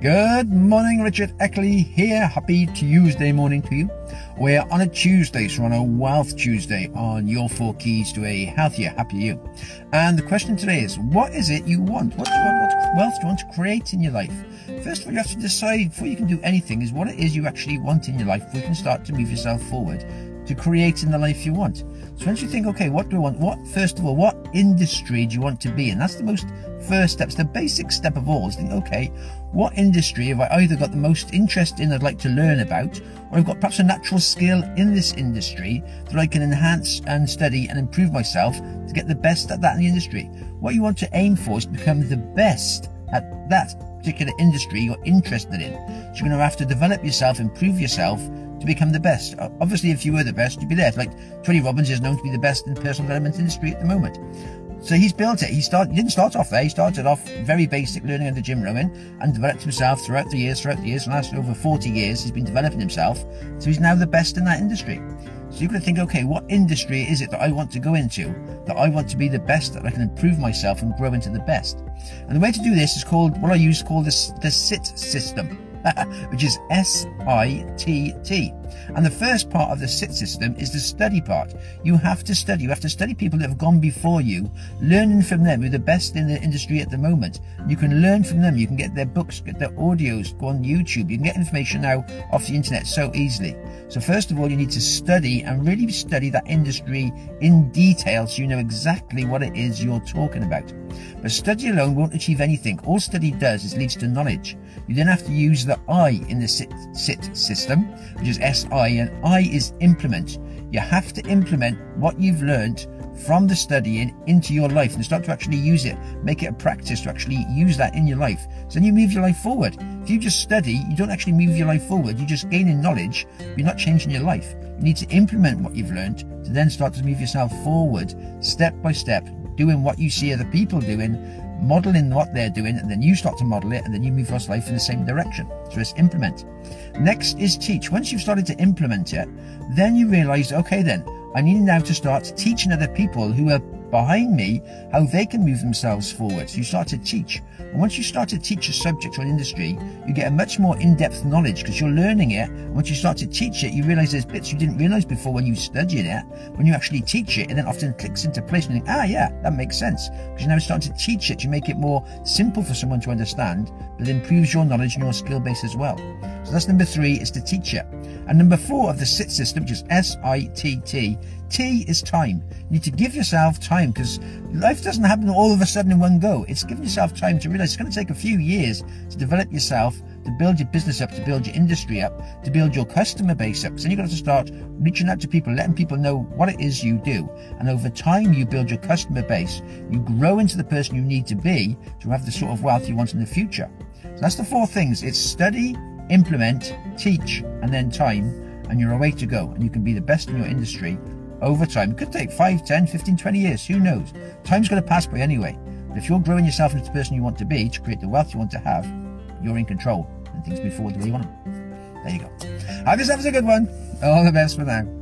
Good morning, Richard Eckley here. Happy Tuesday morning to you. We're on a Tuesday, so on a Wealth Tuesday on your four keys to a healthier, happier you. And the question today is, what is it you want? What, want, what wealth do you want to create in your life? First of all, you have to decide before you can do anything is what it is you actually want in your life before you can start to move yourself forward to creating the life you want. So once you think, okay, what do I want? What, first of all, what industry do you want to be in? That's the most first step. It's the basic step of all is think, okay, what industry have I either got the most interest in I'd like to learn about, or I've got perhaps a natural skill in this industry that I can enhance and study and improve myself to get the best at that in the industry. What you want to aim for is to become the best at that particular industry you're interested in. So you're going to have to develop yourself, improve yourself, to become the best. Obviously, if you were the best, you'd be there. Like Tony Robbins is known to be the best in personal development industry at the moment. So he's built it. He started. He didn't start off there. He started off very basic, learning under Jim Rohn, and developed himself throughout the years. Throughout the years, the last over 40 years, he's been developing himself. So he's now the best in that industry. So you've got to think, okay, what industry is it that I want to go into? That I want to be the best, that I can improve myself and grow into the best. And the way to do this is called what I use called the, the SIT system. which is S-I-T-T. And the first part of the SIT system is the study part. You have to study. You have to study people that have gone before you, learning from them, who are the best in the industry at the moment. You can learn from them. You can get their books, get their audios, go on YouTube. You can get information now off the internet so easily. So first of all, you need to study and really study that industry in detail so you know exactly what it is you're talking about. But study alone won't achieve anything. All study does is leads to knowledge. You then have to use the I in the SIT, SIT system, which is SI, and I is implement. You have to implement what you've learned from the studying into your life and start to actually use it. Make it a practice to actually use that in your life. So then you move your life forward. If you just study, you don't actually move your life forward. You're just gaining knowledge. You're not changing your life. You need to implement what you've learned to then start to move yourself forward step by step, doing what you see other people doing, modeling what they're doing, and then you start to model it, and then you move your life in the same direction. So it's implement. Next is teach. Once you've started to implement it, then you realize, okay, then I need now to start teaching other people who are behind me how they can move themselves forward. So you start to teach. And once you start to teach a subject or industry, you get a much more in-depth knowledge because you're learning it. Once you start to teach it, you realize there's bits you didn't realize before when you studied it. When you actually teach it, it then often clicks into place and you think, ah, yeah, that makes sense. Because you're now starting to teach it, you make it more simple for someone to understand, but it improves your knowledge and your skill base as well. So that's number three is to teach it. And number four of the SIT system, which is S-I-T-T, T is time. You need to give yourself time because life doesn't happen all of a sudden in one go. It's giving yourself time to realize it's going to take a few years to develop yourself, to build your business up, to build your industry up, to build your customer base up. So then you've got to start reaching out to people, letting people know what it is you do. And over time, you build your customer base. You grow into the person you need to be to have the sort of wealth you want in the future. So that's the four things. It's study, implement, teach, and then time, and you're away to go. And you can be the best in your industry over time. It could take 5, 10, 15, 20 years. Who knows? Time's going to pass by anyway. But if you're growing yourself into the person you want to be, to create the wealth you want to have, you're in control and things move forward the way you want them. There you go. Have yourselves a good one. All the best for now.